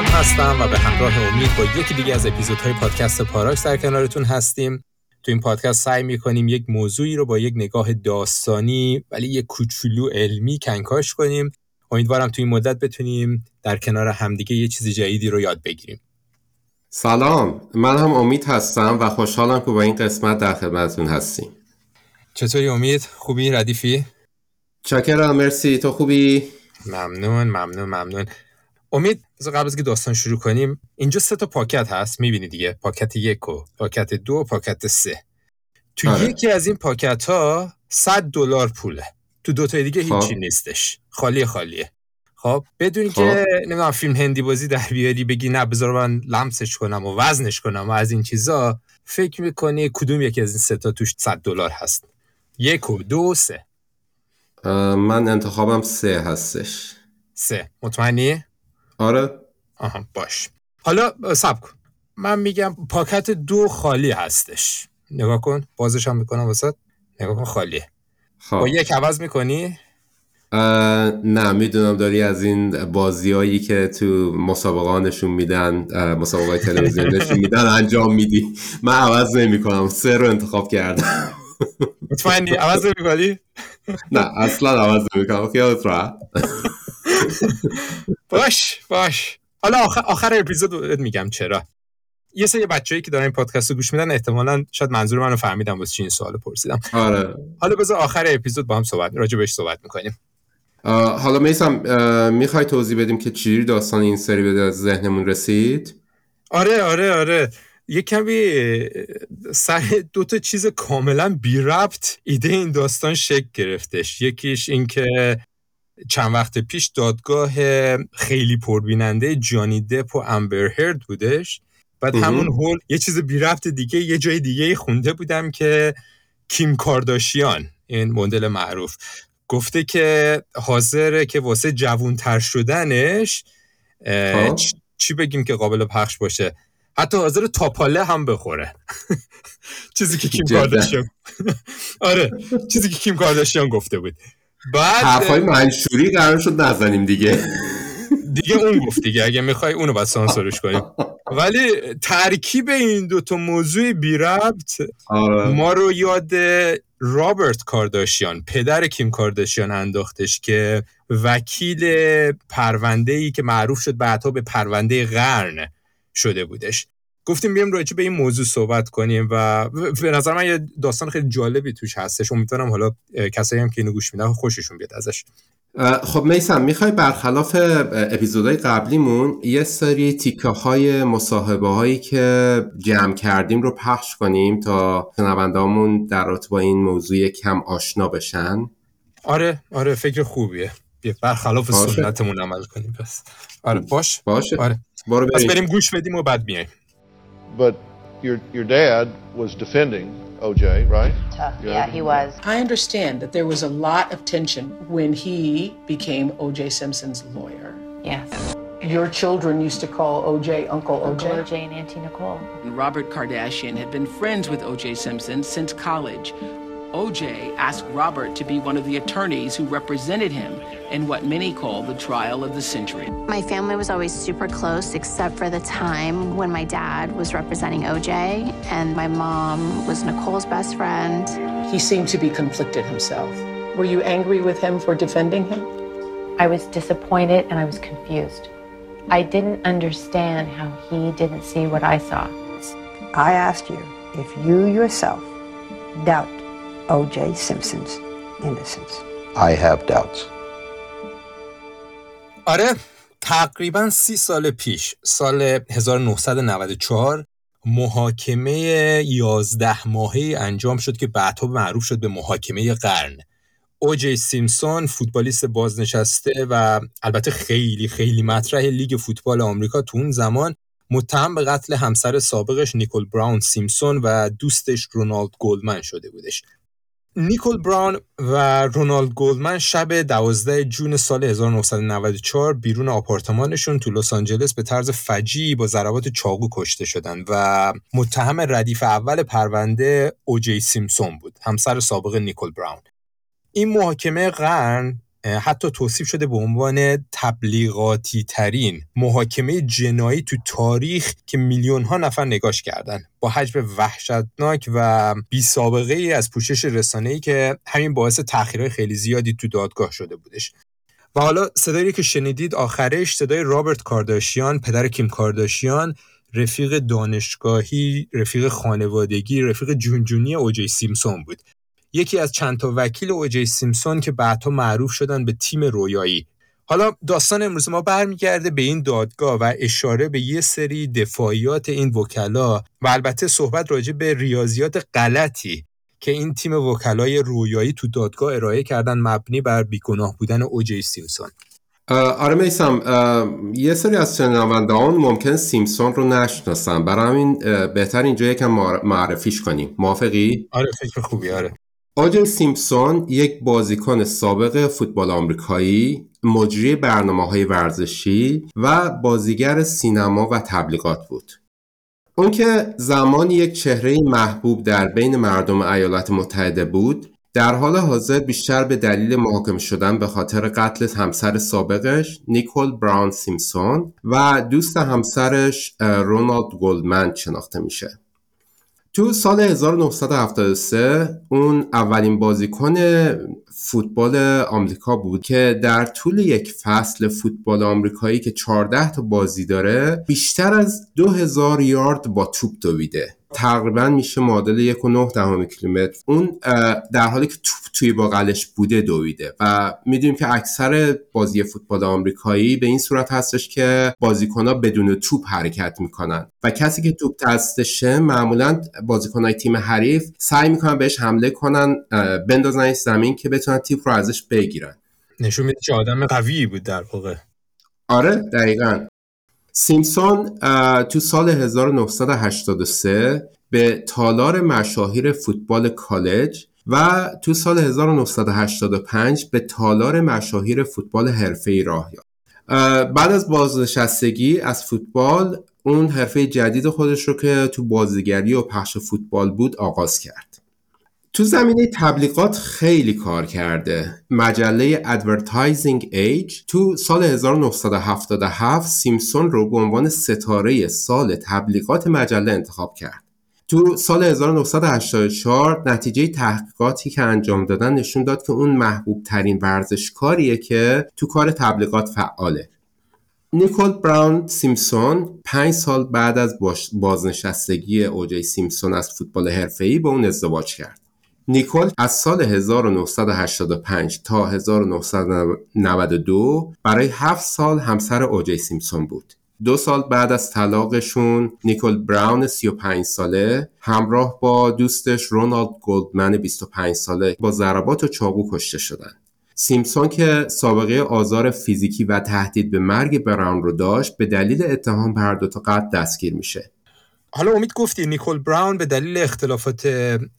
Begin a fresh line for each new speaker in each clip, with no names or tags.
میسم هستم و به همراه امید با یکی دیگه از اپیزودهای پادکست پاراکس در کنارتون هستیم. تو این پادکست سعی می‌کنیم یک موضوعی رو با یک نگاه داستانی ولی یک کوچولو علمی کنکاش کنیم. امیدوارم تو این مدت بتونیم در کنار همدیگه یه چیز جدیدی رو یاد بگیریم.
سلام. من هم امید هستم و خوشحالم که با این قسمت در خدمتتون هستیم.
چطوری امید؟ خوبی؟ ردیفی؟
چکرم مرسی. تو خوبی؟
ممنون ممنون ممنون. امید از قبل از که داستان شروع کنیم اینجا سه تا پاکت هست. می‌بینی دیگه؟ پاکت یک و پاکت دو و پاکت سه. تو آره. یکی از این پاکت ها 100 دلار پوله. تو دو تا دیگه هیچی خب. نیستش. خالی خالیه. خب بدونی که خب. نمی‌دونم فیلم هندی بازی در بیاری بگی نه بذار من لمسش کنم و وزنش کنم و از این چیزا. فکر می‌کنی کدوم یکی از این سه تا توش 100 دلار هست؟ یک و دو و سه.
من انتخابم سه هستش.
سه. مطمئنی؟
آره.
آها باش. حالا سب کن. من میگم پاکت دو خالی هستش. نگاه کن بازش هم می‌کنم واسه نگاه کن خالیه. خب. با یک عوض می‌کنی؟
نه می‌دونم داری از این بازیایی که تو مسابقه نشون میدن مسابقه تلویزیون نشون میدن انجام میدی. من عوض نمی کنم سه رو انتخاب کردم.
مطمئنی؟ عوض نمی
نه اصلا عوض نمی کنم خیالت
باش باش. حالا آخر, آخر اپیزود میگم چرا. یه سری بچه‌ای که دارن این پادکست رو گوش میدن احتمالا شاید منظور منو فهمیدم واسه این سوال پرسیدم.
آره.
حالا بذار آخر اپیزود با هم صحبت راجع بهش صحبت می‌کنیم.
حالا میسم می‌خوای توضیح بدیم که چجوری داستان این سری به ذهنمون رسید؟
آره آره آره. یه کمی سر دو تا چیز کاملا بی ربط ایده این داستان شکل گرفتش. یکیش اینکه چند وقت پیش دادگاه خیلی پربیننده جانی دپ و امبر هرد بودش. بعد همون هول یه چیز بی رفت دیگه یه جای دیگه خونده بودم که کیم کارداشیان این مدل معروف. گفته که حاضره که واسه جوونتر شدنش خب. چی بگیم که قابل پخش باشه؟ حتی حاضر تاپاله هم بخوره. چیزی که کیم کارداشیان آره چیزی که کیم کارداشیان گفته بود.
بعد حرفای منشوری قرار شد نزنیم دیگه.
دیگه اون گفت دیگه اگه می‌خوای اونو باید سانسورش کنیم ولی ترکیب این دوتا موضوع بی ربط آره. ما رو یاد رابرت کارداشیان پدر کیم کارداشیان انداختش که وکیل پرونده ای که معروف شد بعدها به پرونده قرن شده بودش. گفتیم بیام راجع به این موضوع صحبت کنیم و به نظر من یه داستان خیلی جالبی توش هستش. امیدوارم حالا کسایی هم که اینو گوش میدن خوششون بیاد ازش.
خب میسم می‌خوای برخلاف اپیزودهای قبلیمون یه سری تیکه های مصاحبه هایی که جمع کردیم رو پخش کنیم تا شنوندهامون در رابطه با این موضوع کم آشنا بشن؟
آره آره فکر خوبیه. برخلاف سنتمون عمل کنیم پس. آره باش.
باشه.
آره. پس بریم. گوش بدیم و بعد بیایم
but your your dad was defending OJ, right?
Tough. Yeah, he was.
I understand that there was a lot of tension when he became OJ Simpson's lawyer.
Yes.
Your children used to call OJ Uncle OJ.
Uncle OJ and Auntie Nicole.
Robert Kardashian had been friends with OJ Simpson since college. OJ asked Robert to be one of the attorneys who represented him in what many call the trial of the century.
My family was always super close, except for the time when my dad was representing OJ and my mom was Nicole's best friend.
He seemed to be conflicted himself. Were you angry with him for defending him?
I was disappointed and I was confused. I didn't understand how he didn't see what I saw.
I asked you if you yourself doubt O.J. Simpson's innocence.
I have doubts.
آره تقریبا سی سال پیش سال 1994 محاکمه 11 ماهه انجام شد که بعدها معروف شد به محاکمه قرن اوجی سیمسون فوتبالیست بازنشسته و البته خیلی خیلی مطرح لیگ فوتبال آمریکا تو اون زمان متهم به قتل همسر سابقش نیکل براون سیمسون و دوستش رونالد گلدمن شده بودش نیکول براون و رونالد گلدمن شب 12 جون سال 1994 بیرون آپارتمانشون تو لس آنجلس به طرز فجی با ضربات چاقو کشته شدن و متهم ردیف اول پرونده اوجی سیمسون بود همسر سابق نیکول براون. این محاکمه قرن حتی توصیف شده به عنوان تبلیغاتی ترین محاکمه جنایی تو تاریخ که میلیون ها نفر نگاش کردن. با حجم وحشتناک و بی سابقه ای از پوشش رسانه ای که همین باعث تاخیرهای خیلی زیادی تو دادگاه شده بودش. و حالا صدایی که شنیدید آخرش صدای رابرت کارداشیان پدر کیم کارداشیان رفیق دانشگاهی رفیق خانوادگی رفیق جونجونی اوجی سیمسون بود. یکی از چند تا وکیل اوجی سیمسون که بعدها معروف شدن به تیم رویایی. حالا داستان امروز ما برمیگرده به این دادگاه و اشاره به یه سری دفاعیات این وکلا و البته صحبت راجع به ریاضیات غلطی که این تیم وکلای رویایی تو دادگاه ارائه کردن مبنی بر بیگناه بودن اوجی سیمسون
آره میسم یه سری از شنوندهان ممکن سیمسون رو نشناسن. برای همین بهتر اینجا یکم معرفیش کنیم. موافقی؟
آره فکر خوبی آره.
آجل سیمپسون یک بازیکن سابق فوتبال آمریکایی، مجری برنامه های ورزشی و بازیگر سینما و تبلیغات بود. اون که زمانی یک چهره محبوب در بین مردم ایالات متحده بود، در حال حاضر بیشتر به دلیل محاکمه شدن به خاطر قتل همسر سابقش نیکول براون سیمسون و دوست همسرش رونالد گلدمن شناخته میشه. تو سال 1973 اون اولین بازیکن فوتبال آمریکا بود که در طول یک فصل فوتبال آمریکایی که 14 تا بازی داره بیشتر از 2000 یارد با توپ دویده. تقریبا میشه معادل یک و نه دهم کیلومتر. اون در حالی که توپ توی باقلش بوده دویده و می‌دونیم که اکثر بازی فوتبال آمریکایی به این صورت هستش که بازیکنها بدون توپ حرکت می‌کنن. و کسی که توپ دستشه معمولا بازیکنهای تیم حریف سعی می‌کنن بهش حمله کنن بندازنش زمین که بتونن توپ رو ازش بگیرن.
نشون میده که آدم قوی بود در واقع.
آره دقیقا. سیمسون تو سال 1983 به تالار مشاهیر فوتبال کالج و تو سال 1985 به تالار مشاهیر فوتبال حرفه‌ای راه یافت. بعد از بازنشستگی از فوتبال اون حرفه جدید خودش رو که تو بازیگری و پخش فوتبال بود آغاز کرد. تو زمینه تبلیغات خیلی کار کرده. مجله Advertising Age تو سال 1977 سیمسون رو به عنوان ستاره سال تبلیغات مجله انتخاب کرد. تو سال 1984 نتیجه تحقیقاتی که انجام دادن نشون داد که اون محبوب ترین ورزشکاریه که تو کار تبلیغات فعاله. نیکول براون سیمسون پنج سال بعد از بازنشستگی اوجی سیمسون از فوتبال حرفه‌ای با اون ازدواج کرد. نیکول از سال 1985 تا 1992 برای هفت سال همسر اوجی سیمسون بود. دو سال بعد از طلاقشون نیکول براون 35 ساله همراه با دوستش رونالد گلدمن 25 ساله با ضربات و چاقو کشته شدند. سیمسون که سابقه آزار فیزیکی و تهدید به مرگ براون رو داشت به دلیل اتهام بر دو تا قتل دستگیر میشه.
حالا امید گفتی نیکول براون به دلیل اختلافات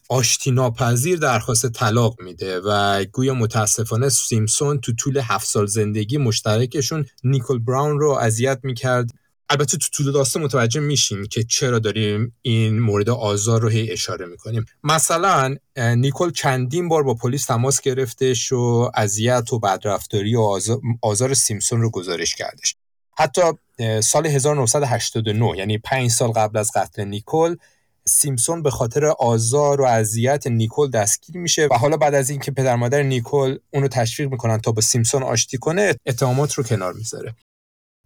آشتی ناپذیر درخواست طلاق میده و گویا متاسفانه سیمسون تو طول هفت سال زندگی مشترکشون نیکول براون رو اذیت می‌کرد. البته تو طول داستان متوجه میشیم که چرا داریم این مورد آزار رو هی اشاره می‌کنیم. مثلا نیکول چندین بار با پلیس تماس گرفتش و اذیت و بدرفتاری و آزار سیمسون رو گزارش کردش. حتی سال 1989 یعنی پنج سال قبل از قتل نیکل سیمسون به خاطر آزار و اذیت نیکل دستگیر میشه و حالا بعد از اینکه پدر مادر نیکل اونو تشویق می‌کنن تا با سیمسون آشتی کنه اتهامات رو کنار می‌ذاره.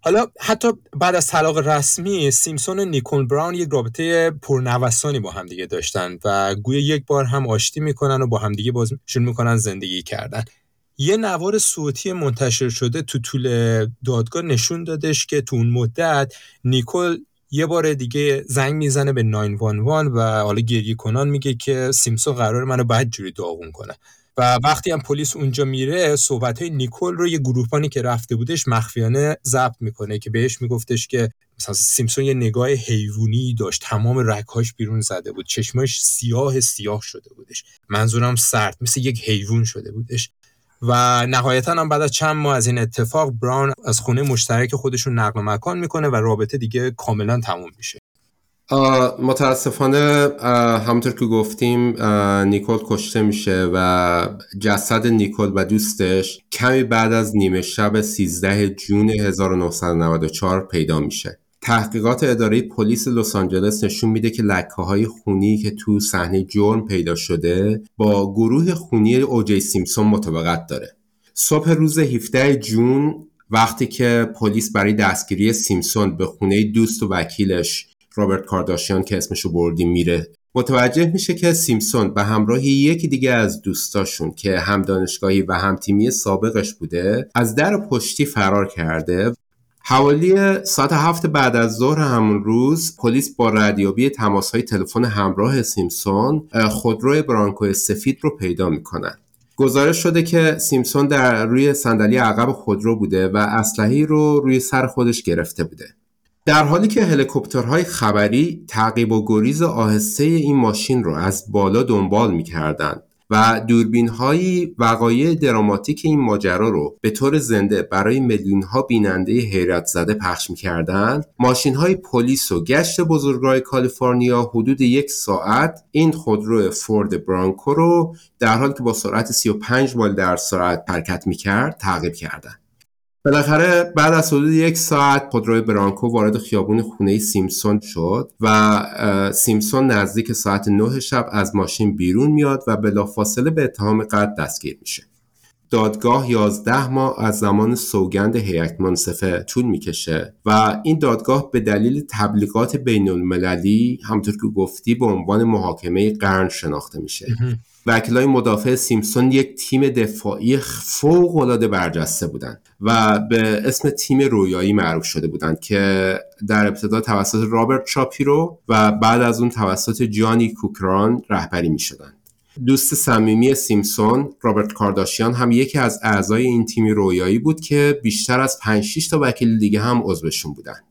حالا حتی بعد از طلاق رسمی سیمسون و نیکول براون یک رابطه پرنوسانی با همدیگه داشتن و گویا یک بار هم آشتی می‌کنن و با همدیگه باز شروع می‌کنن زندگی کردن. یه نوار صوتی منتشر شده تو طول دادگاه نشون دادش که تو اون مدت نیکل یه بار دیگه زنگ می‌زنه به 911 و حالا گریه کنان میگه که سیمسون قرار منو بعد جوری داغون کنه. و وقتی هم پلیس اونجا میره صحبت های نیکل رو یه گروهبانی که رفته بودش مخفیانه ضبط می‌کنه که بهش میگفتش که مثلا سیمسون یه نگاه حیوانی داشت تمام رگهاش بیرون زده بود چشماش سیاه سیاه شده بودش. منظورم سرد مثل یک حیوان شده بودش. و نهایتا هم بعد از چند ماه از این اتفاق براون از خونه مشترک خودشون نقل مکان می‌کنه و رابطه دیگه کاملا تموم میشه.
متاسفانه همونطور که گفتیم نیکول کشته میشه و جسد نیکول و دوستش کمی بعد از نیمه شب 13 جون 1994 پیدا میشه. تحقیقات اداره پلیس لس آنجلس نشون میده که لکه های خونی که تو صحنه جرم پیدا شده با گروه خونی اوجی سیمسون مطابقت داره. صبح روز 17 جون وقتی که پلیس برای دستگیری سیمسون به خونه دوست و وکیلش رابرت کارداشیان که اسمشو بردیم میره. متوجه میشه که سیمسون به همراه یکی دیگه از دوستاشون که هم دانشگاهی و هم تیمی سابقش بوده از در پشتی فرار کرده حوالی ساعت هفت بعد از ظهر همون روز پلیس با ردیابی تماس های تلفن همراه سیمسون خودرو برانکو سفید رو پیدا می‌کنن. گزارش شده که سیمسون در روی صندلی عقب خودرو بوده و اسلحه‌ای رو روی سر خودش گرفته بوده. در حالی که هلیکوپترهای خبری تعقیب و گریز آهسته این ماشین رو از بالا دنبال می‌کردند و دوربین های وقایع دراماتیک این ماجرا رو به طور زنده برای میلیون ها بیننده حیرت زده پخش می‌کردند. ماشین های پلیس و گشت بزرگراه کالیفرنیا حدود یک ساعت این خودرو فورد برانکو رو در حالی که با سرعت 35 مایل در ساعت حرکت می‌کرد تعقیب کردند. بالاخره بعد از حدود یک ساعت خودروی برانکو وارد خیابون خونه سیمسون شد و سیمسون نزدیک ساعت نه شب از ماشین بیرون میاد و بلافاصله به اتهام قتل دستگیر میشه. دادگاه 11 ماه از زمان سوگند هیئت منصفه طول می‌کشه و این دادگاه به دلیل تبلیغات بین المللی همطور که گفتی به عنوان محاکمه قرن شناخته میشه. وکیلای مدافع سیمسون یک تیم دفاعی فوق العاده برجسته بودند و به اسم تیم رویایی معروف شده بودند که در ابتدا توسط رابرت شاپیرو و بعد از اون توسط جانی کوکران رهبری می شدند. دوست صمیمی سیمسون رابرت کارداشیان هم یکی از اعضای این تیم رویایی بود که بیشتر از 5 تا وکیل دیگه هم عضوشون بودند.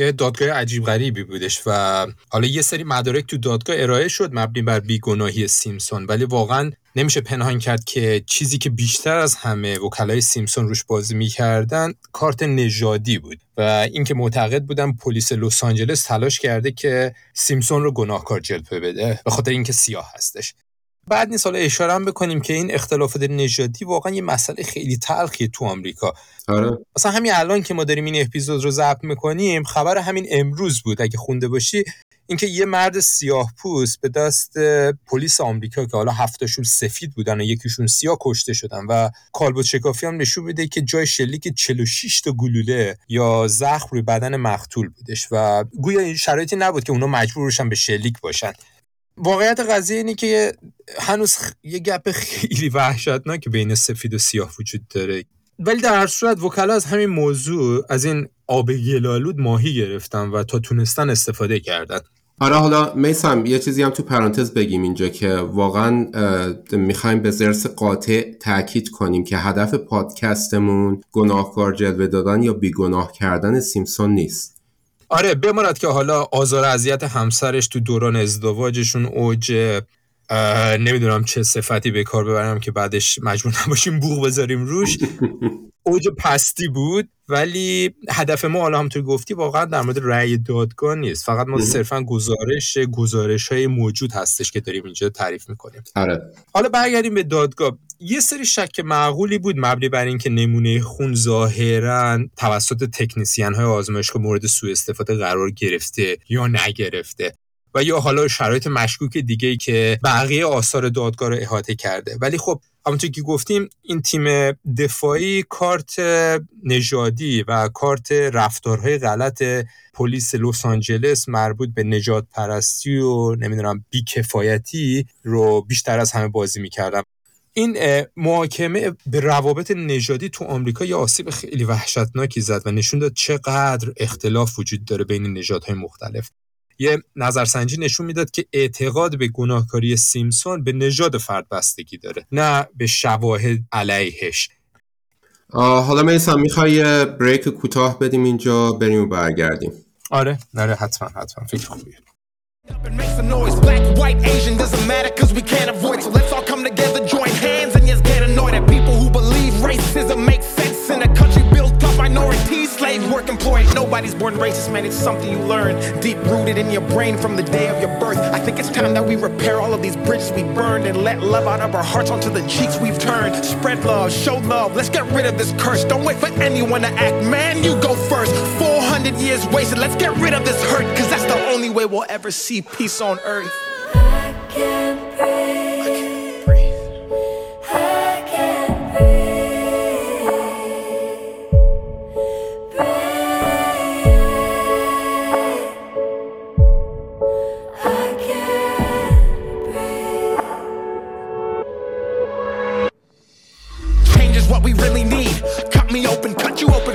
یه دادگاه عجیب غریبی بودش و حالا یه سری مدارک تو دادگاه ارائه شد مبنی بر بیگناهی سیمسون ولی واقعا نمیشه پنهان کرد که چیزی که بیشتر از همه وکلای سیمسون روش بازی می‌کردن کارت نژادی بود و اینکه معتقد بودن پلیس لس آنجلس تلاش کرده که سیمسون رو گناهکار جلوه بده به خاطر اینکه سیاه هستش. بعد نیست حالا اشاره هم بکنیم که این اختلافات نژادی واقعا یه مسئله خیلی تلخی تو آمریکا.
آره.
مثلا همین الان که ما داریم این اپیزود رو ضبط می‌کنیم خبر همین امروز بود. اگه خونده باشی اینکه یه مرد سیاه پوست به دست پلیس آمریکا که حالا هفتاشون سفید بودن و یکیشون سیاه کشته شدن و کالبوت شکافی هم نشون میده که جای شلیک 46 تا گلوله یا زخم روی بدن مقتول بودش و گویا این شرایطی نبود که اونا مجبور به شلیک باشن. واقعیت قضیه اینه که هنوز یه گپ خیلی وحشتناک بین سفید و سیاه وجود داره. ولی در هر صورت وکلا از همین موضوع از این آب گلالود ماهی گرفتن و تا تونستن استفاده کردن.
آره حالا میسم یه چیزی هم تو پرانتز بگیم اینجا که واقعا می‌خوایم به زرس قاطع تاکید کنیم که هدف پادکستمون گناهکار جلوه دادن یا بیگناه کردن سیمسون نیست.
آره بماند که حالا آزار اذیت همسرش تو دوران ازدواجشون اوج نمی‌دونم چه صفتی به کار ببرم که بعدش مجبور نباشیم بوغ بذاریم روش. اوج پستی بود ولی هدف ما حالا همونطور گفتی واقعا در مورد رأی دادگاه نیست. فقط ما صرفا گزارش گزارش های موجود هستش که داریم اینجا تعریف می‌کنیم.
آره.
حالا برگردیم به دادگاه. یه سری شک معقولی بود مبنی بر اینکه نمونه خون ظاهرا توسط تکنیسیان های آزمایشگاه مورد سوء استفاده قرار گرفته یا نگرفته. و یا حالا شرایط مشکوک دیگه ای که بقیه آثار دادگاه رو احاطه کرده. ولی خب همونطور که گفتیم این تیم دفاعی کارت نژادی و کارت رفتارهای غلط پلیس لس آنجلس مربوط به نجات پرستی و نمی‌دونم بیکفایتی رو بیشتر از همه بازی می‌کردم این محاکمه به روابط نژادی تو آمریکا یه آسیب خیلی وحشتناکی زد و نشون داد چقدر اختلاف وجود داره بین نژادهای مختلف. یه نظرسنجی نشون می‌داد که اعتقاد به گناهکاری سیمسون به نژاد فرد بستگی داره نه به شواهد علیهش.
حالا میسم می‌خوای بریک کوتاه بدیم اینجا بریم و برگردیم.
آره نره حتما حتما. فکر خوبیه.
Minorities slave work employed. Nobody's born racist, man. It's something you learn. Deep rooted in your brain from the day of your birth. I think it's time that we repair all of these bridges we burned and let love out of our hearts onto the cheeks we've turned. Spread love, show love. Let's get rid of this curse. Don't wait for anyone to act. Man, you go first. 400 years wasted. Let's get rid of this hurt, cause that's the only way we'll ever see peace on earth. I can't breathe.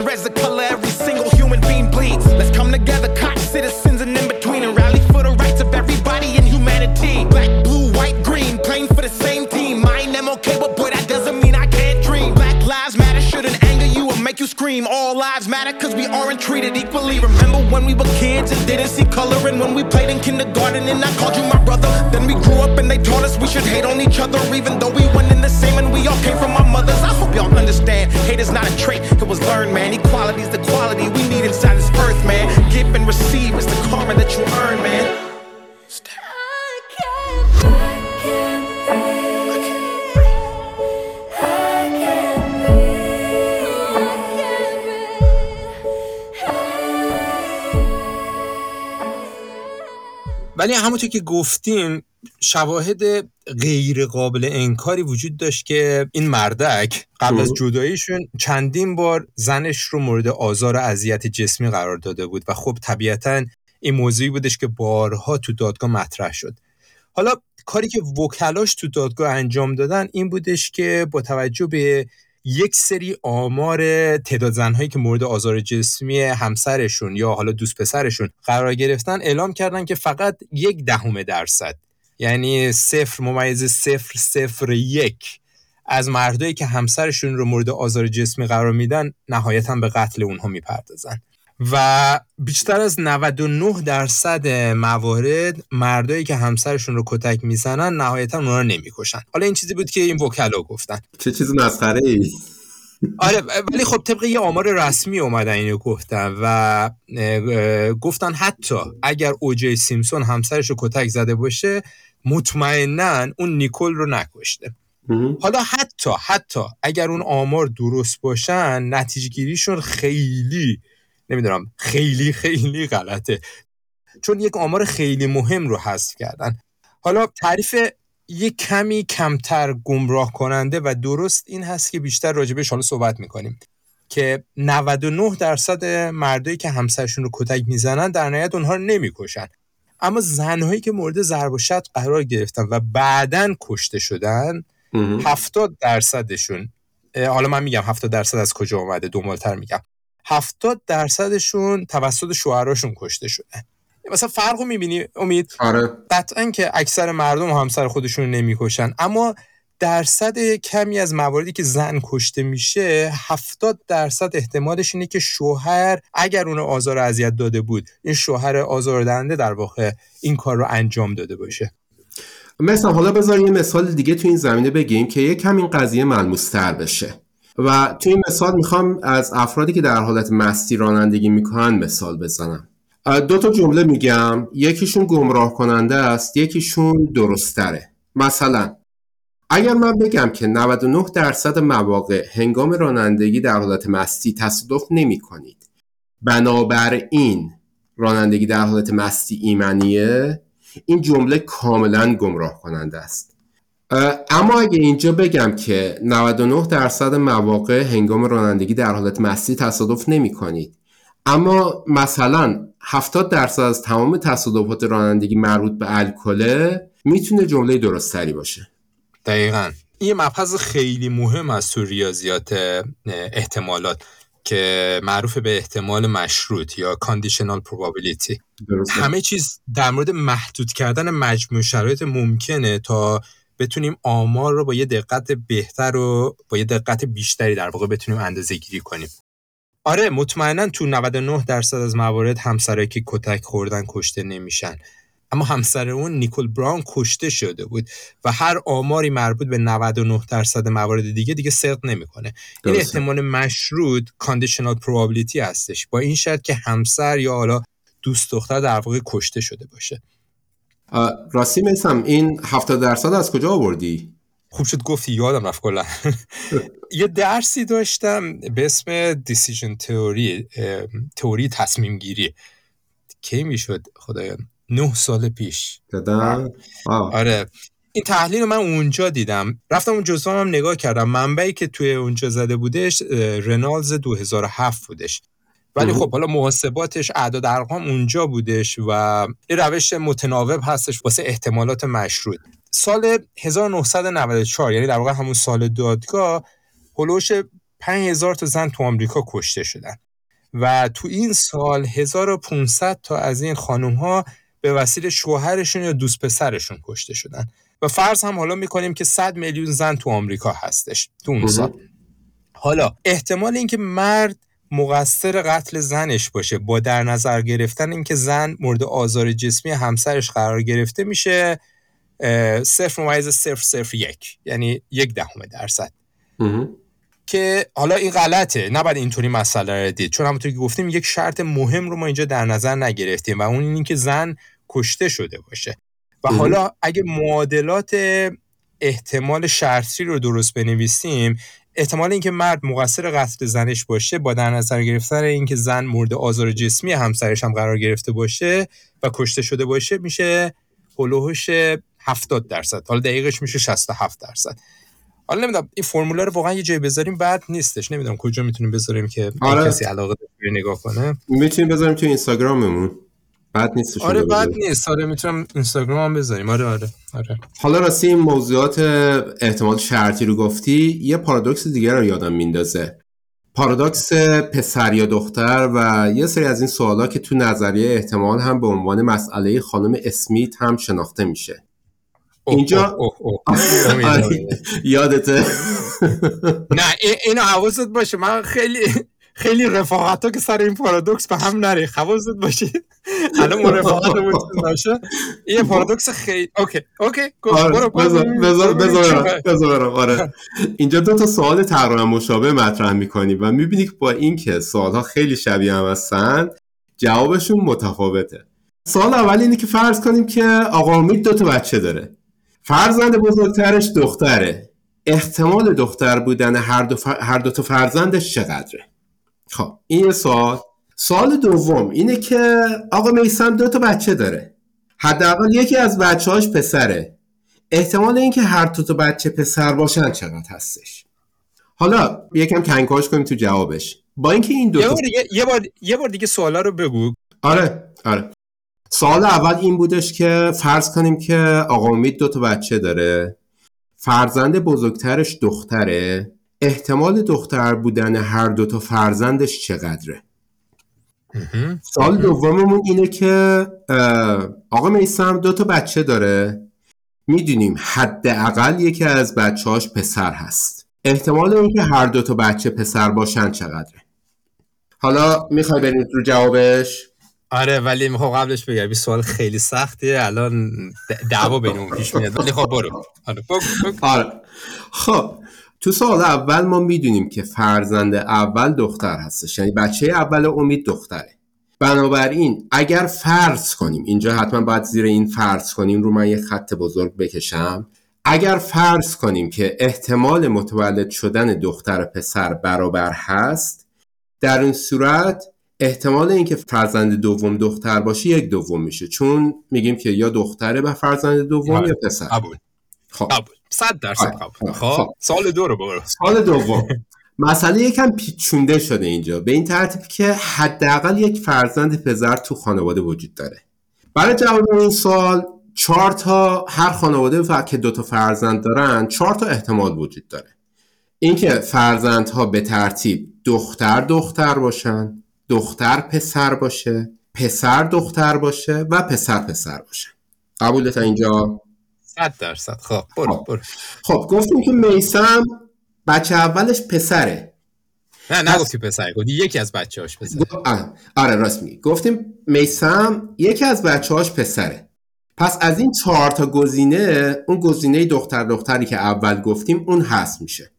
red's the color every single human being bleeds. Let's come together, cotton citizens and in between, and rally for the rights of everybody in humanity. Black, blue, white, green, playing for the same team. I ain't okay, but boy, that doesn't mean I can't dream. Black lives matter shouldn't anger you or make you scream. All lives matter, cause we aren't treated equally. Remember when we were kids and didn't see color, and when we played in kindergarten and I called you my brother. Then we grew up and they taught us we should hate on each other, even though we went in the same and we all came from our mothers. I hope y'all understand. Hate is not a trait, it was learned, man Equality is the quality we need inside this earth, man. Give and receive is the karma that you earn, man.
ولی همونطور که گفتیم شواهد غیر قابل انکاری وجود داشت که این مردک قبل از جداییشون چندین بار زنش رو مورد آزار و اذیت جسمی قرار داده بود و خب طبیعتا این موضوعی بودش که بارها تو دادگاه مطرح شد. حالا کاری که وکلاش تو دادگاه انجام دادن این بودش که با توجه به یک سری آمار تعداد زنهایی که مورد آزار جسمی همسرشون یا حالا دوست پسرشون قرار گرفتن اعلام کردن که فقط یک دهم درصد یعنی صفر ممیز صفر صفر یک. از مردایی که همسرشون رو مورد آزار جسمی قرار میدن نهایتا به قتل اونها می‌پردازن. و بیشتر از 99 درصد موارد مردایی که همسرشون رو کتک می‌زنن نهایتا اونا رو نمی‌کشن. حالا این چیزی بود که این وکلا گفتن.
چه چیز مسخره ای
آره ولی خب طبق یه آمار رسمی اومدن اینو گفتن و گفتن حتی اگر اوجی سیمسون همسرش رو کتک زده باشه مطمئنا اون نیکل رو نکشته. حالا حتی حتی اگر اون آمار درست باشن نتیجه گیریشون خیلی نمی‌دونم خیلی خیلی غلطه. چون یک آمار خیلی مهم رو حذف کردن. حالا تعریف یک کمی کمتر گمراه کننده و درست این هست که بیشتر راجبش حالا صحبت می‌کنیم. که 99 درصد مردایی که همسرشون رو کتک می‌زنن در نهایت اونها رو نمی‌کشن. اما زنهایی که مورد ضرب و شتم قرار گرفتن و بعدا کشته شدن 70 درصدشون حالا من میگم 70 درصد از کجا اومده دومالتر میگم. هفتاد درصدشون توسط شوهراشون کشته شده مثلا فرق رو می‌بینی؟ امید؟
آره.
قطعا که اکثر مردم همسر خودشون نمی‌کشن. اما درصد کمی از مواردی که زن کشته میشه هفتاد درصد احتمالش اینه که شوهر اگر اونو آزار اذیت داده بود این شوهر آزاردهنده در واقع این کار رو انجام داده باشه.
مثلا حالا بذار یه مثال دیگه تو این زمینه بگیم که یه کم این قضیه ملموستر بشه. و تو این مثال می‌خوام از افرادی که در حالت مستی رانندگی می‌کنن مثال بزنم. دو تا جمله میگم. یکیشون گمراه کننده است یکیشون درستره. مثلا اگر من بگم که 99 درصد مواقع هنگام رانندگی در حالت مستی تصادف نمی کنید. بنابراین رانندگی در حالت مستی ایمنیه. این جمله کاملا گمراه کننده است. اما اگه اینجا بگم که 99 درصد مواقع هنگام رانندگی در حالت مستی تصادف نمی کنید. اما مثلا 70 درصد از تمام تصادفات رانندگی مربوط به الکل می‌تونه جمله درستری باشه.
دقیقا. این مبحث خیلی مهم از تو ریاضیات احتمالات که معروف به احتمال مشروط یا conditional probability. همه چیز در مورد محدود کردن مجموع شرایط ممکنه تا بتونیم آمار رو با یه دقت بهتر و با یه دقت بیشتری در واقع بتونیم اندازه گیری کنیم. آره مطمئنا تو 99 درصد از موارد همسرایی که کتک خوردن کشته نمیشن. اما همسر اون نیکول براون کشته شده بود و هر آماری مربوط به 99 درصد موارد دیگه دیگه صدق نمی‌کنه. این احتمال مشروط کاندیشنال پروبابیلیتی هستش. با این شرط که همسر یا حالا دوست دختر در واقع کشته شده باشه.
راستی میسم این 70 درصد از کجا آوردی؟
خوب شد گفتی یادم رفت کلا. یه درسی داشتم به اسم دیسیژن تئوری تئوری تصمیم گیری. کی می‌شد؟ خدایا. نه سال پیش.
دادم
آره. این تحلیل رو من اونجا دیدم. رفتم اون جزوه هم نگاه کردم. منبعی که توی اونجا زده بودش رنالز 2007 بودش. ولی خب حالا محاسباتش اعداد ارقام اونجا بودش و یه روش متناوب هستش واسه احتمالات مشروط. سال 1994 یعنی در واقع همون سال دادگاه هلوش 5000 تا زن تو آمریکا کشته شدن. و تو این سال 1500 تا از این خانوم ها به وسیله شوهرشون یا دوست پسرشون کشته شدن. و فرض هم حالا می‌کنیم که 100 میلیون زن تو آمریکا هستش تو اون سال. حالا احتمال اینکه مرد مقصر قتل زنش باشه با در نظر گرفتن اینکه زن مورد آزار جسمی همسرش قرار گرفته میشه صفر ممیز صفر صفر یک یعنی یک دهم درصد. که حالا این غلطه نباید اینطوری مسئله رو دید. چون همونطور که گفتیم یک شرط مهم رو ما اینجا در نظر نگرفتیم و اون اینی که زن کشته شده باشه. و حالا اگه معادلات احتمال شرطی رو درست بنویسیم احتمال اینکه مرد مقصر قتل زنش باشه با در نظر گرفتن اینکه زن مورد آزار جسمی همسرش هم قرار گرفته باشه و کشته شده باشه میشه هلوهش 70 درصد. حالا دقیقش میشه 67 درصد. حالا نمی‌دونم این فرمولا رو واقعا یه جای بذاریم بعد نیستش. نمی‌دونم کجا می‌تونیم بذاریم که آره. کسی علاقه داره نگاه کنه.
می‌تونیم بذاریم تو اینستاگراممون. بعد نیستش
آره بعد نیست. آره می‌تونم اینستاگرام هم بذاریم. آره آره آره.
حالا راستی این موضوعات احتمال شرطی رو گفتی یه پارادوکس دیگه رو یادم میندازه. پارادوکس پسر یا دختر و یه سری از این سوالا که تو نظریه احتمال هم به عنوان مسئله خانم اسمیت هم شناخته میشه. اینجا یادته.
نه اینو حواست باشه. من خیلی خیلی رفاقت ها که سر این پارادوکس به هم نره حواست باشه. الان ما رفاقت باشه. یه پارادوکس خیلی OK OK
آره، بذار بذار آره. اینجا دو تا سوال تقریبا مشابه مطرح می‌کنی و می‌بینی که با اینکه سوالها خیلی شبیه هم هستن جوابشون متفاوته. سوال اول اینه که فرض کنیم که آقا امید دو تا بچه داره. فرزند بزرگترش دختره. احتمال دختر بودن هر دو, هر دو تا فرزندش چقدره؟ خب این سوال سوال دوم اینه که آقا میسم دو تا بچه داره. حداقل یکی از بچه‌هاش پسره. احتمال اینکه هر دو تا بچه پسر باشن چقدر هستش؟ حالا یکم کنکاش کنیم تو جوابش. با اینکه این دو
یه بار دیگه یه بار یه بار دیگه سوالا رو بگو.
آره آره. سوال اول این بودش که فرض کنیم که آقا امید دو تا بچه داره. فرزند بزرگترش دختره. احتمال دختر بودن هر دو تا فرزندش چقدره؟ سال دوممون اینه که آقا میسم دو تا بچه داره. می‌دونیم حداقل یکی از بچه‌هاش پسر هست. احتمال اینکه هر دو تا بچه پسر باشن چقدره؟ حالا می‌خوای بریم رو جوابش؟
آره ولی می‌خوام قبلش بگم این سوال خیلی سختیه. الان دعوا بینمون پیش میاد. ولی خب برو. آره,
آره. خب تو سال اول ما می‌دونیم که فرزند اول دختر هستش. یعنی بچه اول امید دختره. بنابراین اگر فرض کنیم اینجا حتما باید زیر این فرض کنیم رو من یه خط بزرگ بکشم. اگر فرض کنیم که احتمال متولد شدن دختر پسر برابر هست در این صورت احتمال اینکه فرزند دوم دختر باشه یک دوم میشه. چون میگیم که یا دختره و فرزند دوم
آره.
یا پسر.
خب. صد درصد قبول. خب. خب. سال دو رو برو.
سال دوم. مسئله یکم پیچونده شده اینجا. به این ترتیب که حداقل یک فرزند پسر تو خانواده وجود داره. برای جواب این سوال چهار تا هر خانواده که دو تا فرزند دارن چهار تا احتمال وجود داره. اینکه فرزندها به ترتیب دختر دختر باشن دختر پسر باشه پسر دختر باشه و پسر پسر باشه. قبول تا اینجا؟
صد درصد. خب برو خب. برو.
خب گفتیم که میسم بچه اولش پسره.
نه نگفتی پسر گفتی یکی از بچه هاش پسره
آره راست میگی. گفتیم میسم یکی از بچه هاش پسره. پس از این چهار تا گزینه اون گزینه دختر دختری که اول گفتیم اون هست میشه.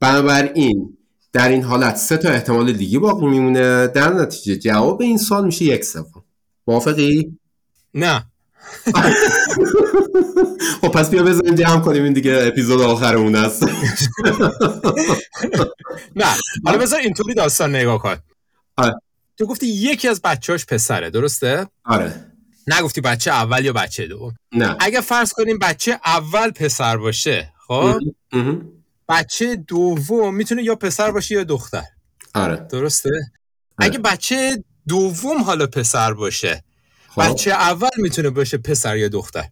بنابراین در این حالت سه تا احتمال دیگه باقی میمونه. در نتیجه جواب این سال میشه یک سوم. موافقی؟
نه.
خب پس بیا بزنیم جمع کنیم این دیگه اپیزود آخرمون است.
نه حالا بذار اینطوری داستان نگاه کن.
آره.
تو گفتی یکی از بچه‌هاش پسره درسته؟
آره.
نگفتی بچه اول یا بچه دوم؟
نه.
اگه فرض کنیم بچه اول پسر باشه خب. بچه دوم می‌تونه یا پسر باشه یا دختر.
آره.
درسته؟ اگه بچه دوم حالا پسر باشه
خب.
بچه اول می‌تونه باشه پسر یا دختر.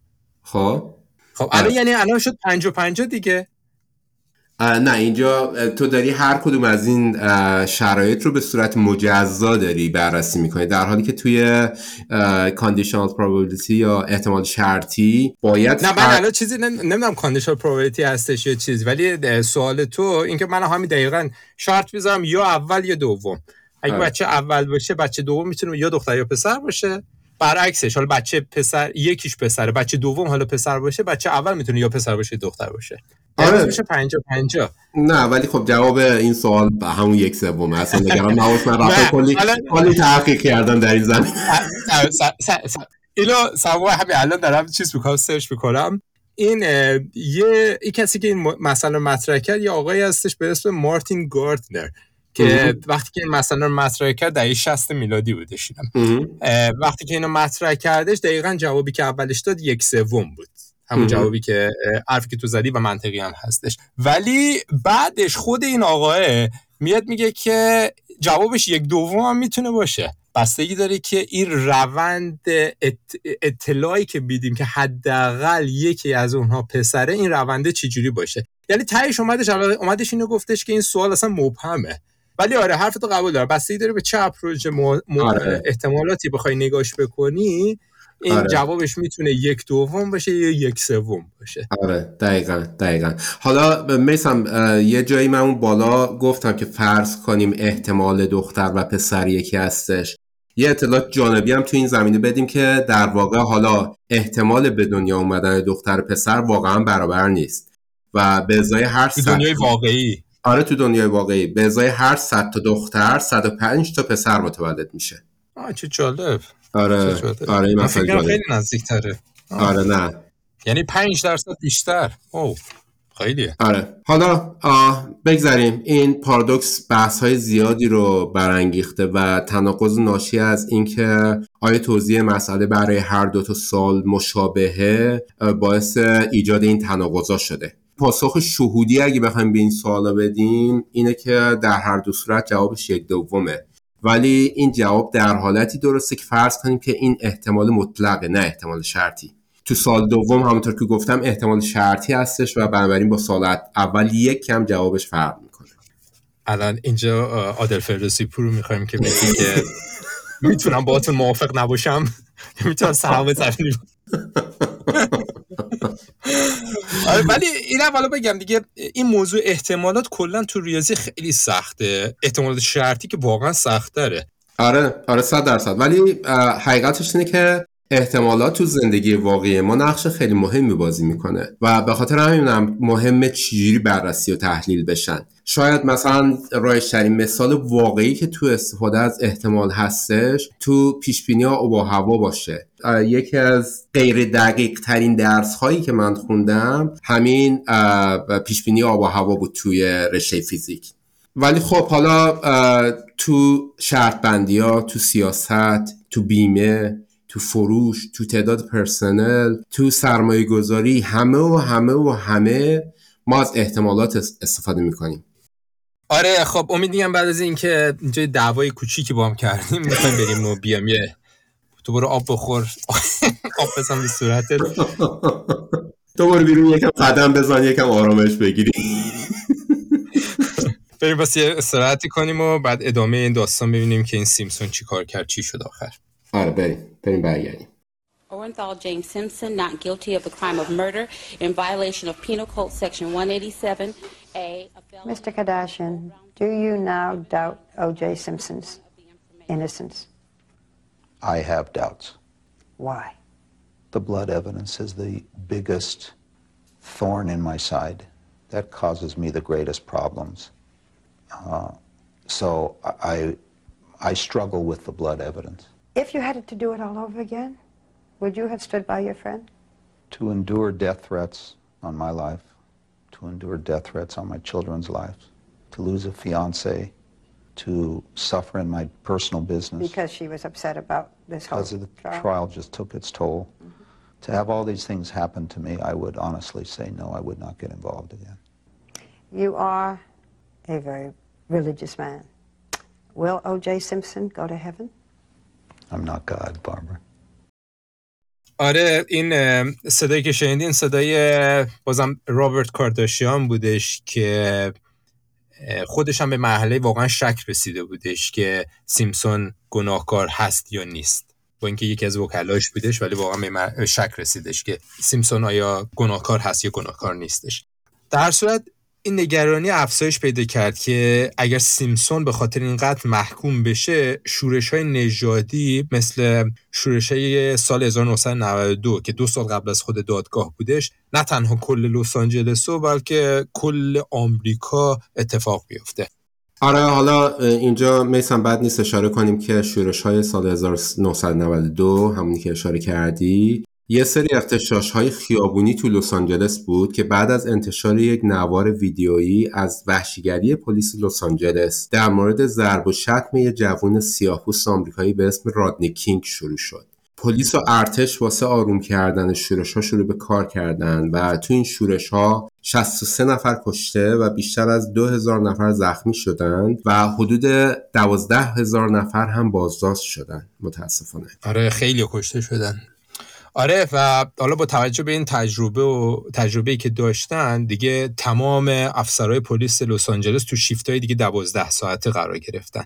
خب.
خب الان. یعنی الان شد پنج و پنجا دیگه.
اه، نه اینجا تو داری هر کدوم از این شرایط رو به صورت مجزا داری بررسی می‌کنی. در حالی که توی کاندیشنال probability یا احتمال شرطی باید
نه من
فر-
الان چیزی نم- نمی‌دونم کاندیشنال پروبابیلیتی هستش یا چیز ولی سوال تو اینکه من همین دقیقا شرط بذارم یا اول یا دوم. اگه. بچه اول باشه بچه دوم می‌تونه یا دختر یا پسر باشه. برعکسش حالا بچه پسر یکیش پسره بچه دوم حالا پسر باشه بچه اول می‌تونه یا پسر باشه یا دختر باشه.
آره.
میشه 50 50
نه ولی خب جواب این سوال به همون یک سومه اصلا نگران نباش من رفتم کلی کلی تحقیق کردم در این زمین.
اینو سوا همین الان دارم چیز می‌کنم سرچ می‌کنم. این یه این کسی که این مسئله مطرح کرد یه آقایی هستش به اسم مارتین گاردنر که وقتی که این مسئله رو مطرح کرد دهه 60 میلادی بودش وقتی که اینو مطرح کردش دقیقا جوابی که اولش داد یک سوم بود. همون. جوابی که اه، حرفی که تو زدی و منطقی هم هستش. ولی بعدش خود این آقاه میاد میگه که جوابش یک دوم هم می‌تونه باشه. بستگی داره که این روند ات- اطلاعی که بیدیم که حداقل یکی از اونها پسره این رونده چجوری باشه؟ یعنی تهش اومدش اومدش اینو گفتش که این سوال اصلا مبهمه. ولی آره حرفتو قبول داره بستگی داره به چه اپروچ
آره.
احتمالاتی بخوای نگاش بکنی این
آره.
جوابش می‌تونه یک دوم باشه یا یک سوم باشه.
آره دقیقا دقیقا. حالا میسم یه جایی من اون بالا گفتم که فرض کنیم احتمال دختر و پسر یکی هستش. یه اطلاع جانبی هم تو این زمینه بدیم که در واقع حالا احتمال به دنیا اومدن دختر و پسر واقعا برابر نیست. و به ازای هر
تو
صد
دنیای واقعی.
آره تو دنیای واقعی به ازای هر 100 تا دختر 105 تا پسر متولد میشه.
آه چه جالب.
آره
چه جالب.
آره این جالب.
خیلی نزدیک تره
آره نه.
یعنی 5 درصد بیشتر. او خیلیه.
آره. حالا بگذاریم این پارادوکس بحث های زیادی رو برانگیخته و تناقض ناشی از اینکه آیا توضیح مسئله برای هر دو تا سال مشابهه باعث ایجاد این تناقضا شده. پاسخ شهودی اگه بخوایم به این سوالا بدیم اینه که در هر دو صورت جوابش یک دومه. ولی این جواب در حالتی درسته که فرض کنیم که این احتمال مطلقه نه احتمال شرطی. تو سال دوم همونطور که گفتم احتمال شرطی هستش و بنابراین با سال اول یک کم جوابش فرق می‌کنه.
الان اینجا عادل فردوسی پور می‌خوایم که بگی که می‌تونم باهاتون موافق نباشم. می‌تونم سلام بزنیم آره ولی این اولا بگم دیگه این موضوع احتمالات کلا تو ریاضی خیلی سخته. احتمالات شرطی که واقعا سخت داره
آره آره صد درصد. ولی حقیقتش اینه که احتمالات تو زندگی واقعی ما نقش خیلی مهمی بازی می‌کنه و به خاطر همینم مهمه چجوری بررسی و تحلیل بشن. شاید مثلا رایشترین مثال واقعی که تو استفاده از احتمال هستش تو پیشبینی آب و هوا باشه. یکی از غیر دقیق ترین درس هایی که من خوندم همین پیشبینی آب و هوا بود توی رشته فیزیک. ولی خب حالا تو شرط بندی ها تو سیاست تو بیمه تو فروش تو تعداد پرسنل تو سرمایه گذاری همه و همه و همه ما از احتمالات اس- استفاده می‌کنیم.
آره خب امیدیم بعد از اینکه اینجا دعوای کوچیکی با هم کردیم می‌خوایم بریم و بیام یه تو برو آب بخور آب بزن به صورتت
دوباره بیرون یکم قدم بزن یکم آرامش بگیری
بریم بس یه استراحتی کنیم و بعد ادامه این داستان ببینیم که این سیمسون چی کار کرد چی شد آخر
آره بریم بریم برگردیم
Orenthal James Simpson not guilty of the crime of murder in violation of Penal Code Section 187A. a felony-
Mr. Kardashian, do you now doubt O.J. Simpson's innocence?
I have doubts.
Why?
the blood evidence is the biggest thorn in my side that causes me the greatest problems. Uh, so I, I struggle with the blood evidence.
If you had to do it all over again, would you have stood by your friend?
To endure death threats on my life, to endure death threats on my children's lives, to lose a fiance, to suffer in my personal business.
Because she was upset about this whole
Because of the
trial.
trial just took its toll. To have all these things happen to me, I would honestly say no, I would not get involved again.
You are a very religious man. Will O.J. Simpson go to heaven?
I'm not God, Barbara.
آره این اه، صدایی که شنیدین صدای بازم رابرت کارداشیان بودش که اه، خودش هم به مرحله واقعا شک رسیده بودش که سیمسون گناهکار هست یا نیست. با اینکه یکی از وکلاش بودش ولی واقعا به شک رسیدش که سیمسون آیا گناهکار هست یا گناهکار نیستش. در صورت این نگرانی افزایش پیدا کرد که اگر سیمسون به خاطر این قتل محکوم بشه شورش های نژادی مثل شورش های سال 1992 که دو سال قبل از خود دادگاه بودش نه تنها کل لس آنجلس بلکه کل آمریکا اتفاق بیفته.
آره حالا اینجا میسم بد نیست اشاره کنیم که شورش های سال 1992 همونی که اشاره کردی یه سری اختشاش های خیابونی تو لس آنجلس بود که بعد از انتشار یک نوار ویدیویی از وحشیگری پلیس لس آنجلس در مورد ضرب و شتم یه جوون سیاه‌پوست آمریکایی به اسم رادنی کینگ شروع شد. پلیس و ارتش واسه آروم کردن شورش ها شروع به کار کردن و تو این شورش ها 63 نفر کشته و بیشتر از 2000 نفر زخمی شدند و حدود 12000 نفر هم بازداشت شدند متاسفانه.
آره خیلی کشته شدن. آره و حالا با توجه به این تجربه و تجربه که داشتن دیگه تمام افسرهای پلیس لس آنجلس تو شیفت های دیگه دوازده ساعته قرار گرفتن.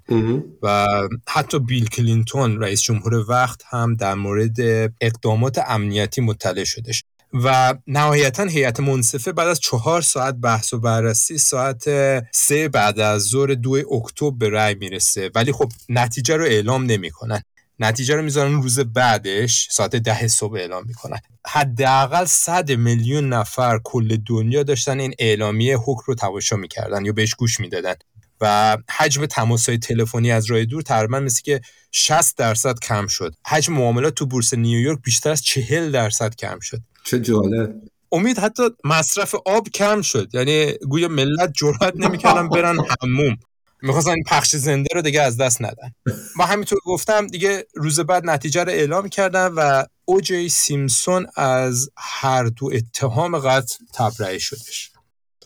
و حتی بیل کلینتون رئیس جمهور وقت هم در مورد اقدامات امنیتی مطلع شدش. و نهایتا هیئت منصفه بعد از چهار ساعت بحث و بررسی ساعت سه بعد از ظهر دو اکتبر به رأی می‌رسه. ولی خب نتیجه رو اعلام نمی‌کنن. نتیجه رو می‌ذارن روز بعدش ساعت ده صبح اعلام می‌کنن. حداقل 100 میلیون نفر کل دنیا داشتن این اعلامیه حکم رو تماشا می‌کردن یا بهش گوش می‌دادن. و حجم تماسهای تلفنی از راه دور تقریبا مثل که 60 درصد کم شد. حجم معاملات تو بورس نیویورک بیشتر از 40 درصد کم شد.
چه جالب.
امید حتی مصرف آب کم شد. یعنی گویا ملت جرأت نمی‌کردن برن حموم. می‌خواستن این پخش زنده رو دیگه از دست ندن. ما همینطور گفتم دیگه روز بعد نتیجه رو اعلام کردن و اوجی سیمسون از هر دو اتهام قتل تبرئه شدش.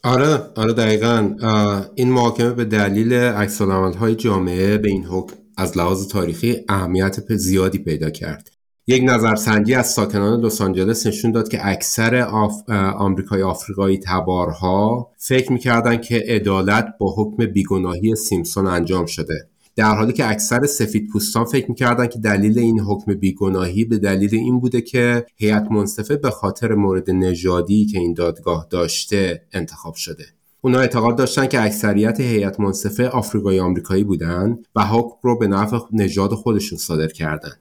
آره آره دقیقا. این محاکمه به دلیل عکس های جامعه به این حکم از لحاظ تاریخی اهمیت زیادی پیدا کرد. یک نظرسنجی از ساکنان لس آنجلس نشون داد که اکثر آف... آمریکای آفریقایی تبارها فکر می‌کردن که عدالت با حکم بیگناهی سیمسون انجام شده. در حالی که اکثر سفید پوستان فکر می‌کردن که دلیل این حکم بیگناهی به دلیل این بوده که هیئت منصفه به خاطر مورد نژادی که این دادگاه داشته انتخاب شده. اونا اعتقاد داشتن که اکثریت هیئت منصفه آفریقایی آمریکایی بودن و حکم رو به نفع نژاد خودشون صادر کردن.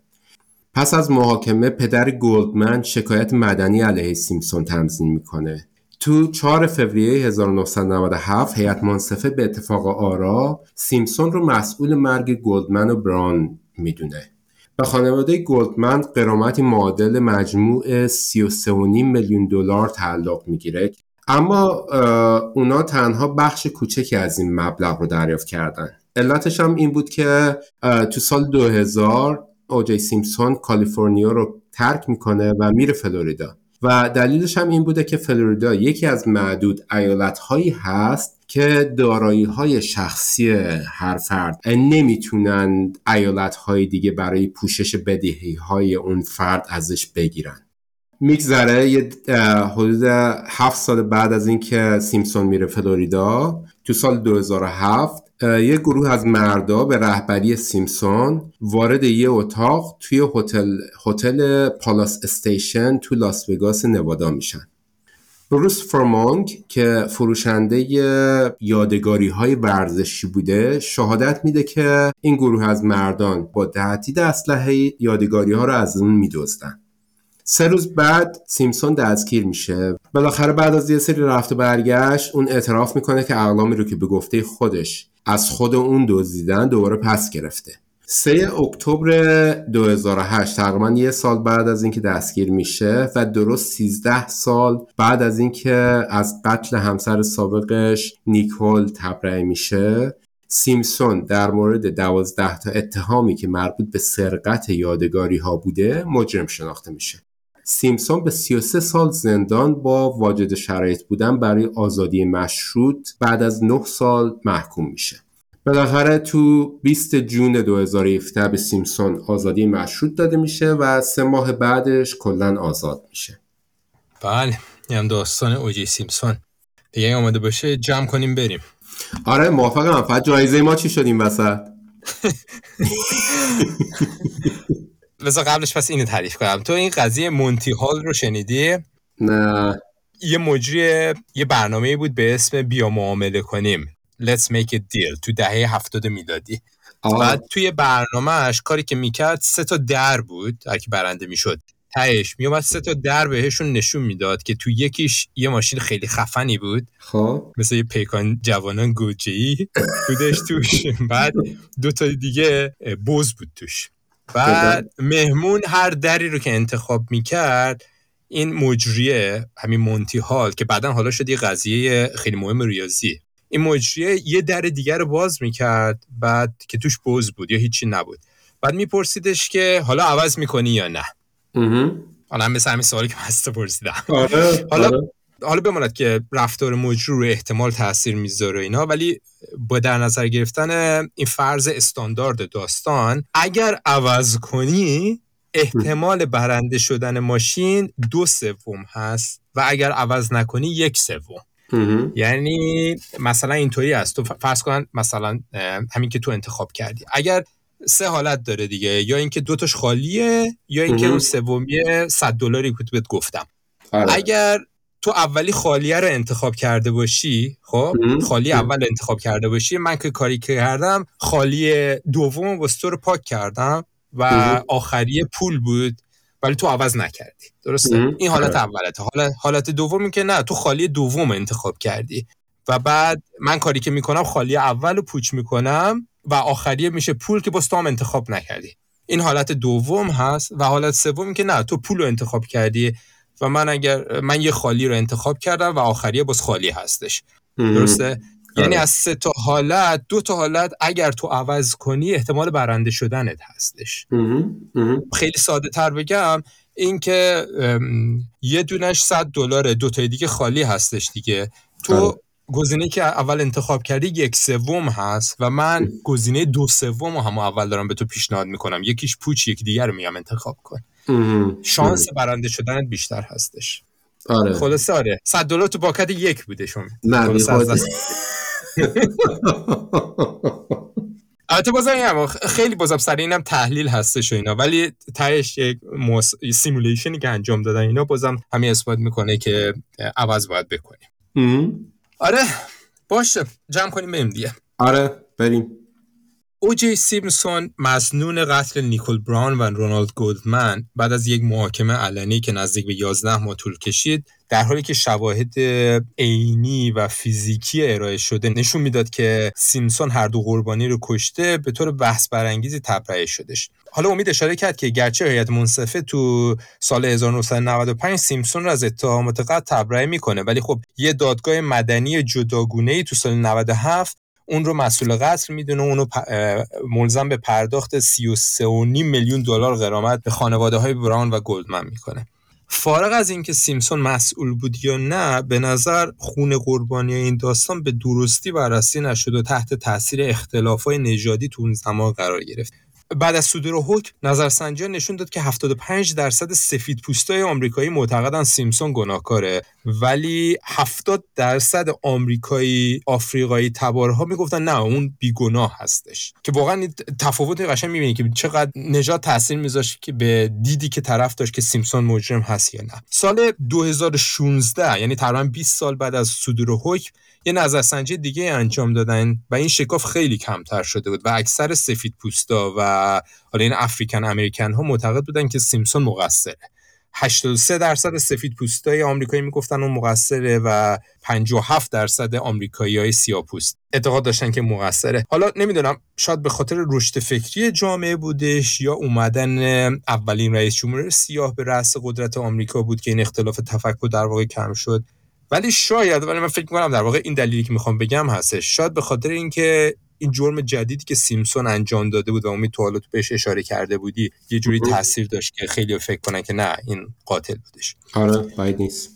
پس از محاکمه پدر گلدمن شکایت مدنی علیه سیمسون تمزین می‌کنه. تو 4 فوریه 1997 هیئت منصفه به اتفاق آرا سیمسون رو مسئول مرگ گلدمن و بران می‌دونه. به خانواده گلدمن قرامتی معادل مجموع 33.5 میلیون دلار تعلق می‌گیره. اما اونا تنها بخش کوچکی از این مبلغ رو دریافت کردن. علتش هم این بود که تو سال 2000 اوجی سیمسون کالیفرنیا رو ترک می‌کنه و میره فلوریدا. و دلیلش هم این بوده که فلوریدا یکی از معدود ایالتهایی هست که دارایی های شخصی هر فرد نمی‌تونن ایالت های دیگه برای پوشش بدهی های اون فرد ازش بگیرن. میگذره یه حدود هفت سال بعد از اینکه سیمسون میره فلوریدا تو سال 2007 اه، یه گروه از مردا به رهبری سیمسون وارد یه اتاق توی هتل هتل پالاس استیشن تو لاس وگاس نوادا میشن. بروس فرمانگ که فروشنده یادگاری های ورزشی بوده شهادت میده که این گروه از مردان با تهدید اسلحه یادگاری ها رو از اون میدزدن. سه روز بعد سیمسون دستگیر میشه. بالاخره بعد از یه سری رفت و برگشت اون اعتراف می‌کنه که اقلامی رو که به گفته خودش از خود اون دزدیدن دوباره پس گرفته. 3 اکتبر 2008 تقریبا یه سال بعد از اینکه دستگیر میشه و درست 13 سال بعد از اینکه از قتل همسر سابقش نیکول تبرئه میشه سیمسون در مورد دوازده تا اتهامی که مربوط به سرقت یادگاری ها بوده مجرم شناخته میشه. سیمسون به 33 سال زندان با واجد شرایط بودن برای آزادی مشروط بعد از 9 سال محکوم میشه. بالاخره تو 20 جون 2017 به سیمسون آزادی مشروط داده میشه و سه ماه بعدش کلا آزاد میشه.
بله این هم داستان اوجی سیمسون. دیگه آماده باشه جمع کنیم بریم.
آره موافقم. فقط جایزه ما چی شدیم وسط؟
بذار قبلش پس اینو تعریف کنم. تو این قضیه مونتی هال رو شنیدی؟
نه.
یه مجری یه برنامه بود به اسم بیا معامله کنیم. Let's make a deal. تو دهه هفتاد میلادی. بعد توی برنامهش کاری که می‌کرد سه تا در بود هر کی برنده می‌شد. تهش میومد سه تا در بهشون نشون می‌داد که تو یکیش یه ماشین خیلی خفنی بود.
خب.
مثل یه پیکان جوانان گوجه‌ای بودش توش. بعد دو تا دیگه بز بود توش. بعد مهمون هر دری رو که انتخاب می‌کرد این مجریه همین مونتی هال که بعدا حالا شد یه قضیه خیلی مهم ریاضی. این مجریه یه در دیگر رو باز می‌کرد بعد که توش بز بود یا هیچی نبود. بعد میپرسیدش که حالا عوض می‌کنی یا نه؟ حالا هم مثل همین سوالی که هسته پرسیدم.
آره،
حالا
آره.
حالا بماند که رفتار مجری رو احتمال تاثیر می‌ذاره اینا ولی با در نظر گرفتن این فرض استاندارد داستان اگر عوض کنی احتمال برنده شدن ماشین دو سوم هست و اگر عوض نکنی یک سوم. یعنی مثلا اینطوری است. تو فرض کن مثلا همین که تو انتخاب کردی. اگر سه حالت داره دیگه یا اینکه دوتاش خالیه یا اینکه اون سومیه 100 دلاری که بهت گفتم.
آره.
اگر تو اولی خالیه رو انتخاب کرده باشی خب؟ خالی اول انتخاب کرده باشی. من که کاری کردم خالی دوم واسه تو رو پاک کردم و آخری پول بود ولی تو عوض نکردی. درسته. این حالت
آره.
اولته حالت حالت دومی که نه تو خالی دوم انتخاب کردی. و بعد من کاری که می‌کنم خالی اول رو پوچ می‌کنم و آخریه میشه پول که باز تو هم انتخاب نکردی. این حالت دوم هست و حالت سوم که نه تو پول رو انتخاب کردی و من اگر من یه خالی رو انتخاب کردم و آخریه باز خالی هستش. درسته یعنی
آره.
از سه تا حالت دو تا حالت اگر تو عوض کنی احتمال برنده شدنت هستش. خیلی ساده تر بگم این که ام، یه دونش 100 دلاره دو تای دیگه خالی هستش دیگه
آره.
تو گزینه که اول انتخاب کردی یک سوم هست و من گزینه دو سوم رو هم اول دارم به تو پیشنهاد می‌کنم یکیش پوچ یکی دیگر رو میگم انتخاب کن. شانس برنده شدنت بیشتر هستش.
آره.
خلاصه آره. 100 دلار تو پاکت یک بوده شما.
نه
البته بازم میگم خیلی بازم سر اینم تحلیل هستش و اینا. ولی تهش یک موس... simulation ی که انجام دادن اینا بازم همین اثبات می‌کنه که عوض باید بکنیم. آره باشه. جمع کنیم بریم دیگه.
آره بریم.
اوجی سیمسون مزنون قتل نیکول براون و رونالد گولدمن بعد از یک محاکمه علنی که نزدیک به 11 ماه طول کشید در حالی که شواهد عینی و فیزیکی ارائه شده نشون می‌داد که سیمسون هر دو قربانی رو کشته به طور بحث برانگیزی تبرئه شدش حالا امید اشاره کرد که گرچه هیئت منصفه تو سال 1995 سیمسون رو از اتهامات قتل تبرئه می‌کنه ولی خب یه دادگاه مدنی جداگونه‌ای تو سال 97 اون رو مسئول قتل می‌دونه اونو ملزم به پرداخت 33.5 میلیون دلار غرامت به خانواده های براون و گلدمن می‌کنه. فارغ از اینکه سیمسون مسئول بود یا نه به نظر خون قربانی این داستان به درستی بررسی نشد و تحت تاثیر اختلافای نژادی تو اون زمان قرار گرفت. بعد از صدور حکم نظرسنجی نشون داد که 75 درصد سفید پوستای آمریکایی معتقدن سیمسون گناهکاره. ولی 70 درصد آمریکایی آفریقایی تبارها می‌گفتن نه اون بیگناه هستش. که واقعا تفاوت قشنگ می‌بینی که چقدر نژاد تاثیر میذاشت که به دیدی که طرف داشت که سیمسون مجرم هست یا نه. سال 2016 یعنی تقریبا 20 سال بعد از صدور حکم یه نظرسنجی دیگه انجام دادن و این شکاف خیلی کمتر شده بود و اکثر سفید پوستا و حالا این افریکن امریکن ها معتقد بودن که سیمسون مقصره. 83 درصد سفید پوستای آمریکایی می‌گفتن اون مقصره و 57 درصد آمریکایی های سیاپوست اعتقاد داشتن که مقصره. حالا نمی‌دونم شاید به خاطر رشد فکری جامعه بودش یا اومدن اولین رئیس جمهور سیاه به رأس قدرت آمریکا بود که این اختلاف تفکر در واقع کم شد. ولی شاید ولی من فکر می‌کنم در واقع این دلیلی که می‌خوام بگم هستش. شاید به خاطر اینکه این جرم جدیدی که سیمسون انجام داده بود و امید تو حالا تو بهش اشاره کرده بودی یه جوری تاثیر داشت که خیلی فکر کنن که نه این قاتل بودش.
آره باید نیست.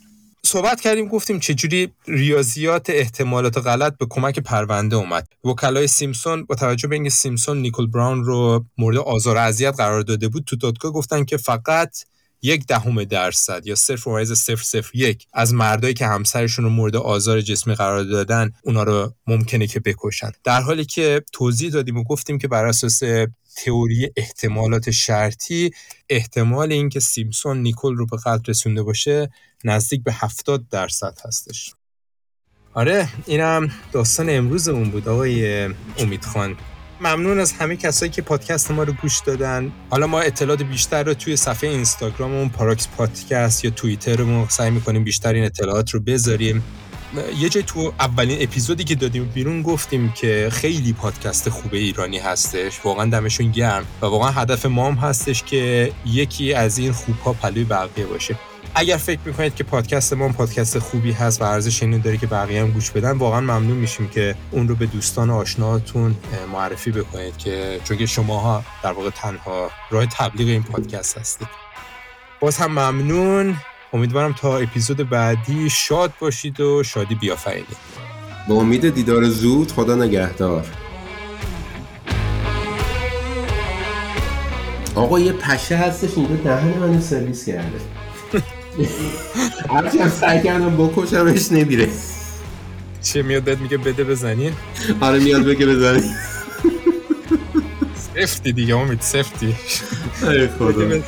صحبت کردیم گفتیم چجوری ریاضیات احتمالات غلط به کمک پرونده اومد. وکلای سیمسون با توجه به اینکه سیمسون نیکل براون رو مورد آزار و اذیت قرار داده بود تو دادگاه گفتن که فقط یک دهم درصد یا صفر ممیز صفر صفر یک از مردایی که همسرشون رو مورد آزار جسمی قرار دادن اونا رو ممکنه که بکشن. در حالی که توضیح دادیم و گفتیم که بر اساس تئوری احتمالات شرطی احتمال اینکه سیمسون نیکل رو به قتل رسونده باشه نزدیک به 70 درصد هستش. آره اینم داستان امروزمون بود آقای امید خان. ممنون از همه کسایی که پادکست ما رو گوش دادن. حالا ما اطلاعات بیشتر رو توی صفحه اینستاگراممون پاراکس پادکست یا توییترمون سعی می‌کنیم بیشتر این اطلاعات رو بذاریم. یه جای تو اولین اپیزودی که دادیم بیرون گفتیم که خیلی پادکست خوب ایرانی هستش. واقعا دمشون گرم و واقعا هدف ما هم هستش که یکی از این خوبها پلوی بقیه باشه. اگر فکر می‌کنید که پادکست ما پادکست خوبی هست و ارزش اینو داره که بقیه هم گوش بدن واقعا ممنون میشیم که اون رو به دوستان آشناهاتون معرفی بکنید که چون که شماها در واقع تنها راه تبلیغ این پادکست هستید. باز هم ممنون. امیدوارم تا اپیزود بعدی شاد باشید و شادی بیافرینید.
با امید دیدار زود خدا نگهدار. آقا یه پشه هستش اینجا دهن منو سرویس کرده. هرچی سعی کردم بکشمش نمیره.
چه میاد بهت میگه بده بزنی؟
آره میاد بگه بزنی.
سفتی دیگه امید سفتی
ای خدا.